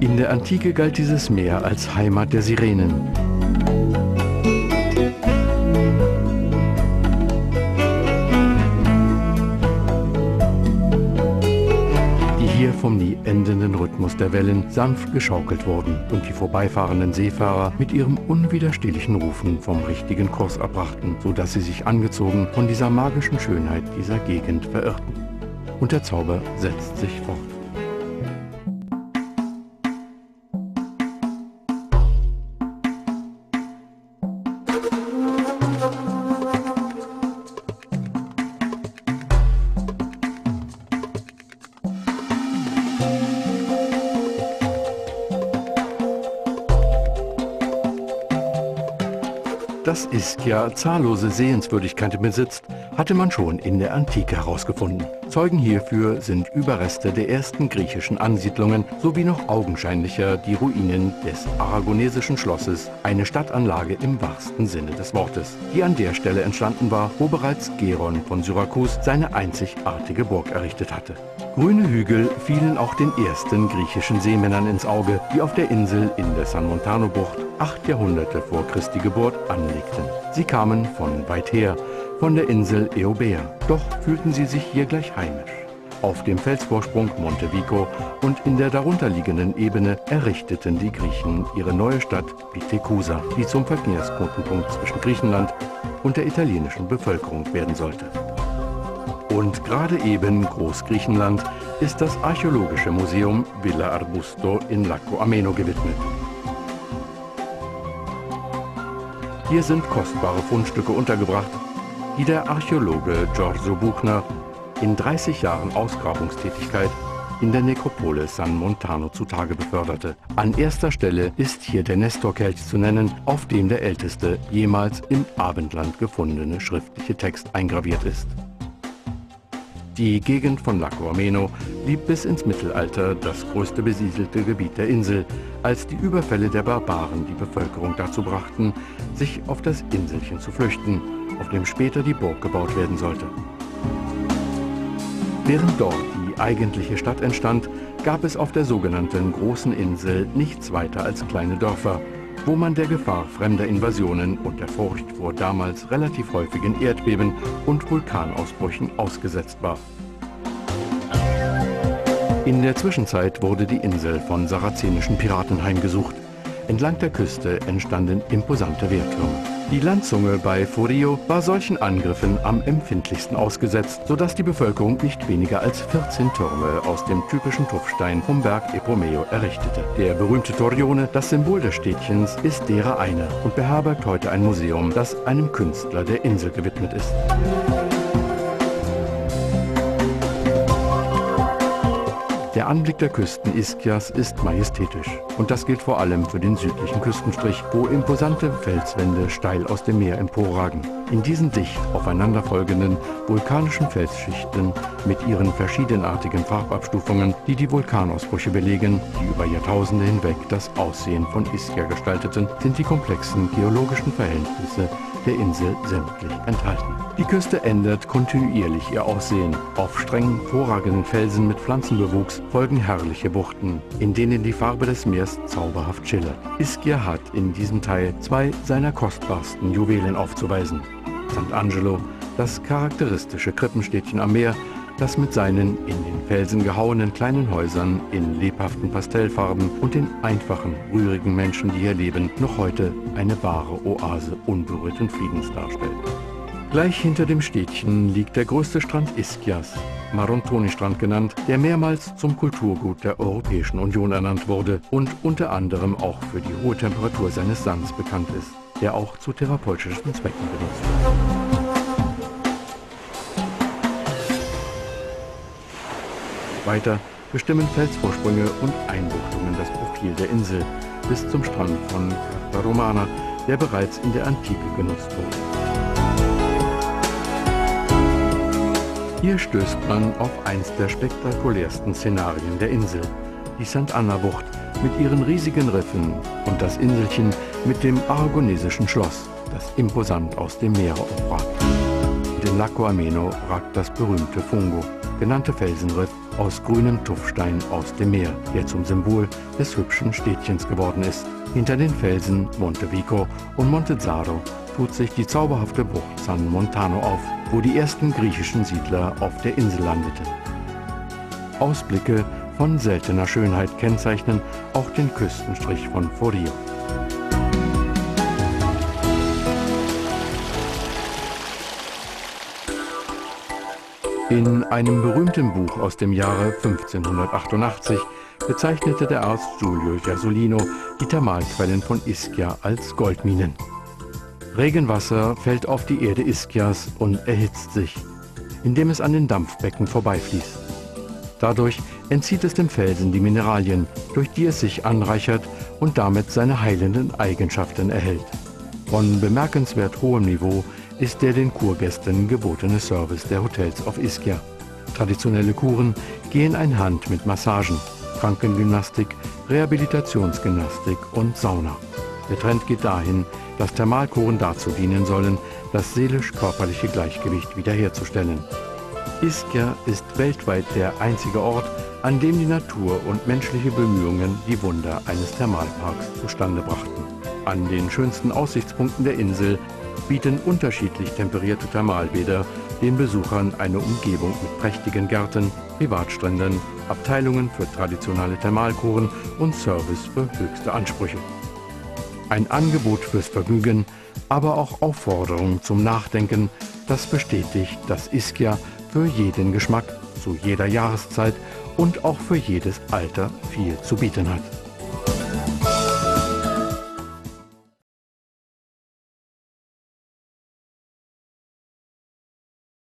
In der Antike galt dieses Meer als Heimat der Sirenen. Vom nie endenden Rhythmus der Wellen sanft geschaukelt wurden und die vorbeifahrenden Seefahrer mit ihrem unwiderstehlichen Rufen vom richtigen Kurs abbrachten, sodass sie sich angezogen von dieser magischen Schönheit dieser Gegend verirrten. Und der Zauber setzt sich fort. Dass Ischia zahllose Sehenswürdigkeiten besitzt, hatte man schon in der Antike herausgefunden. Zeugen hierfür sind Überreste der ersten griechischen Ansiedlungen sowie noch augenscheinlicher die Ruinen des aragonesischen Schlosses, eine Stadtanlage im wahrsten Sinne des Wortes, die an der Stelle entstanden war, wo bereits Geron von Syrakus seine einzigartige Burg errichtet hatte. Grüne Hügel fielen auch den ersten griechischen Seemännern ins Auge, die auf der Insel in der San Montano-Bucht acht Jahrhunderte vor Christi Geburt anlegten. Sie kamen von weit her, von der Insel Eubea, doch fühlten sie sich hier gleich heimisch. Auf dem Felsvorsprung Monte Vico und in der darunterliegenden Ebene errichteten die Griechen ihre neue Stadt Pithekusa, die zum Verkehrsknotenpunkt zwischen Griechenland und der italienischen Bevölkerung werden sollte. Und gerade eben Großgriechenland ist das archäologische Museum Villa Arbusto in Lago Ameno gewidmet. Hier sind kostbare Fundstücke untergebracht, die der Archäologe Giorgio Buchner in 30 Jahren Ausgrabungstätigkeit in der Nekropole San Montano zutage beförderte. An erster Stelle ist hier der Nestorkelch zu nennen, auf dem der älteste jemals im Abendland gefundene schriftliche Text eingraviert ist. Die Gegend von Lago Ameno blieb bis ins Mittelalter das größte besiedelte Gebiet der Insel, als die Überfälle der Barbaren die Bevölkerung dazu brachten, sich auf das Inselchen zu flüchten, auf dem später die Burg gebaut werden sollte. Während dort die eigentliche Stadt entstand, gab es auf der sogenannten Großen Insel nichts weiter als kleine Dörfer, wo man der Gefahr fremder Invasionen und der Furcht vor damals relativ häufigen Erdbeben und Vulkanausbrüchen ausgesetzt war. In der Zwischenzeit wurde die Insel von sarazenischen Piraten heimgesucht. Entlang der Küste entstanden imposante Wehrtürme. Die Landzunge bei Furio war solchen Angriffen am empfindlichsten ausgesetzt, sodass die Bevölkerung nicht weniger als 14 Türme aus dem typischen Tuffstein vom Berg Epomeo errichtete. Der berühmte Torione, das Symbol des Städtchens, ist derer einer und beherbergt heute ein Museum, das einem Künstler der Insel gewidmet ist. Der Anblick der Küsten Iskias ist majestätisch. Und das gilt vor allem für den südlichen Küstenstrich, wo imposante Felswände steil aus dem Meer emporragen. In diesen dicht aufeinanderfolgenden vulkanischen Felsschichten mit ihren verschiedenartigen Farbabstufungen, die die Vulkanausbrüche belegen, die über Jahrtausende hinweg das Aussehen von Ischia gestalteten, sind die komplexen geologischen Verhältnisse der Insel sämtlich enthalten. Die Küste ändert kontinuierlich ihr Aussehen. Auf streng vorragenden Felsen mit Pflanzenbewuchs folgen herrliche Buchten, in denen die Farbe des Meers zauberhaft schillert. Ischia hat in diesem Teil zwei seiner kostbarsten Juwelen aufzuweisen. St. Angelo, das charakteristische Krippenstädtchen am Meer, das mit seinen in den Felsen gehauenen kleinen Häusern in lebhaften Pastellfarben und den einfachen, rührigen Menschen, die hier leben, noch heute eine wahre Oase unberührten Friedens darstellt. Gleich hinter dem Städtchen liegt der größte Strand Ischias, Marontoni-Strand genannt, der mehrmals zum Kulturgut der Europäischen Union ernannt wurde und unter anderem auch für die hohe Temperatur seines Sands bekannt ist, der auch zu therapeutischen Zwecken benutzt wird. Weiter bestimmen Felsvorsprünge und Einbuchtungen das Profil der Insel bis zum Strand von Carta Romana, der bereits in der Antike genutzt wurde. Hier stößt man auf eins der spektakulärsten Szenarien der Insel, die St. Anna-Bucht mit ihren riesigen Riffen und das Inselchen mit dem aragonesischen Schloss, das imposant aus dem Meer aufragt. In Lago Ameno ragt das berühmte Fungo, genannte Felsenriff aus grünem Tuffstein aus dem Meer, der zum Symbol des hübschen Städtchens geworden ist. Hinter den Felsen Monte Vico und Monte Zaro tut sich die zauberhafte Bucht San Montano auf, wo die ersten griechischen Siedler auf der Insel landeten. Ausblicke von seltener Schönheit kennzeichnen auch den Küstenstrich von Forio. In einem berühmten Buch aus dem Jahre 1588 bezeichnete der Arzt Giulio Jasolino die Thermalquellen von Ischia als Goldminen. Regenwasser fällt auf die Erde Ischias und erhitzt sich, indem es an den Dampfbecken vorbeifließt. Dadurch entzieht es dem Felsen die Mineralien, durch die es sich anreichert und damit seine heilenden Eigenschaften erhält. Von bemerkenswert hohem Niveau ist der den Kurgästen gebotene Service der Hotels auf Ischia. Traditionelle Kuren gehen einhand mit Massagen, Krankengymnastik, Rehabilitationsgymnastik und Sauna. Der Trend geht dahin, dass Thermalkuren dazu dienen sollen, das seelisch-körperliche Gleichgewicht wiederherzustellen. Ischia ist weltweit der einzige Ort, an dem die Natur und menschliche Bemühungen die Wunder eines Thermalparks zustande brachten. An den schönsten Aussichtspunkten der Insel bieten unterschiedlich temperierte Thermalbäder den Besuchern eine Umgebung mit prächtigen Gärten, Privatstränden, Abteilungen für traditionelle Thermalkuren und Service für höchste Ansprüche. Ein Angebot fürs Vergnügen, aber auch Aufforderung zum Nachdenken, das bestätigt, dass Ischia für jeden Geschmack, zu jeder Jahreszeit und auch für jedes Alter viel zu bieten hat.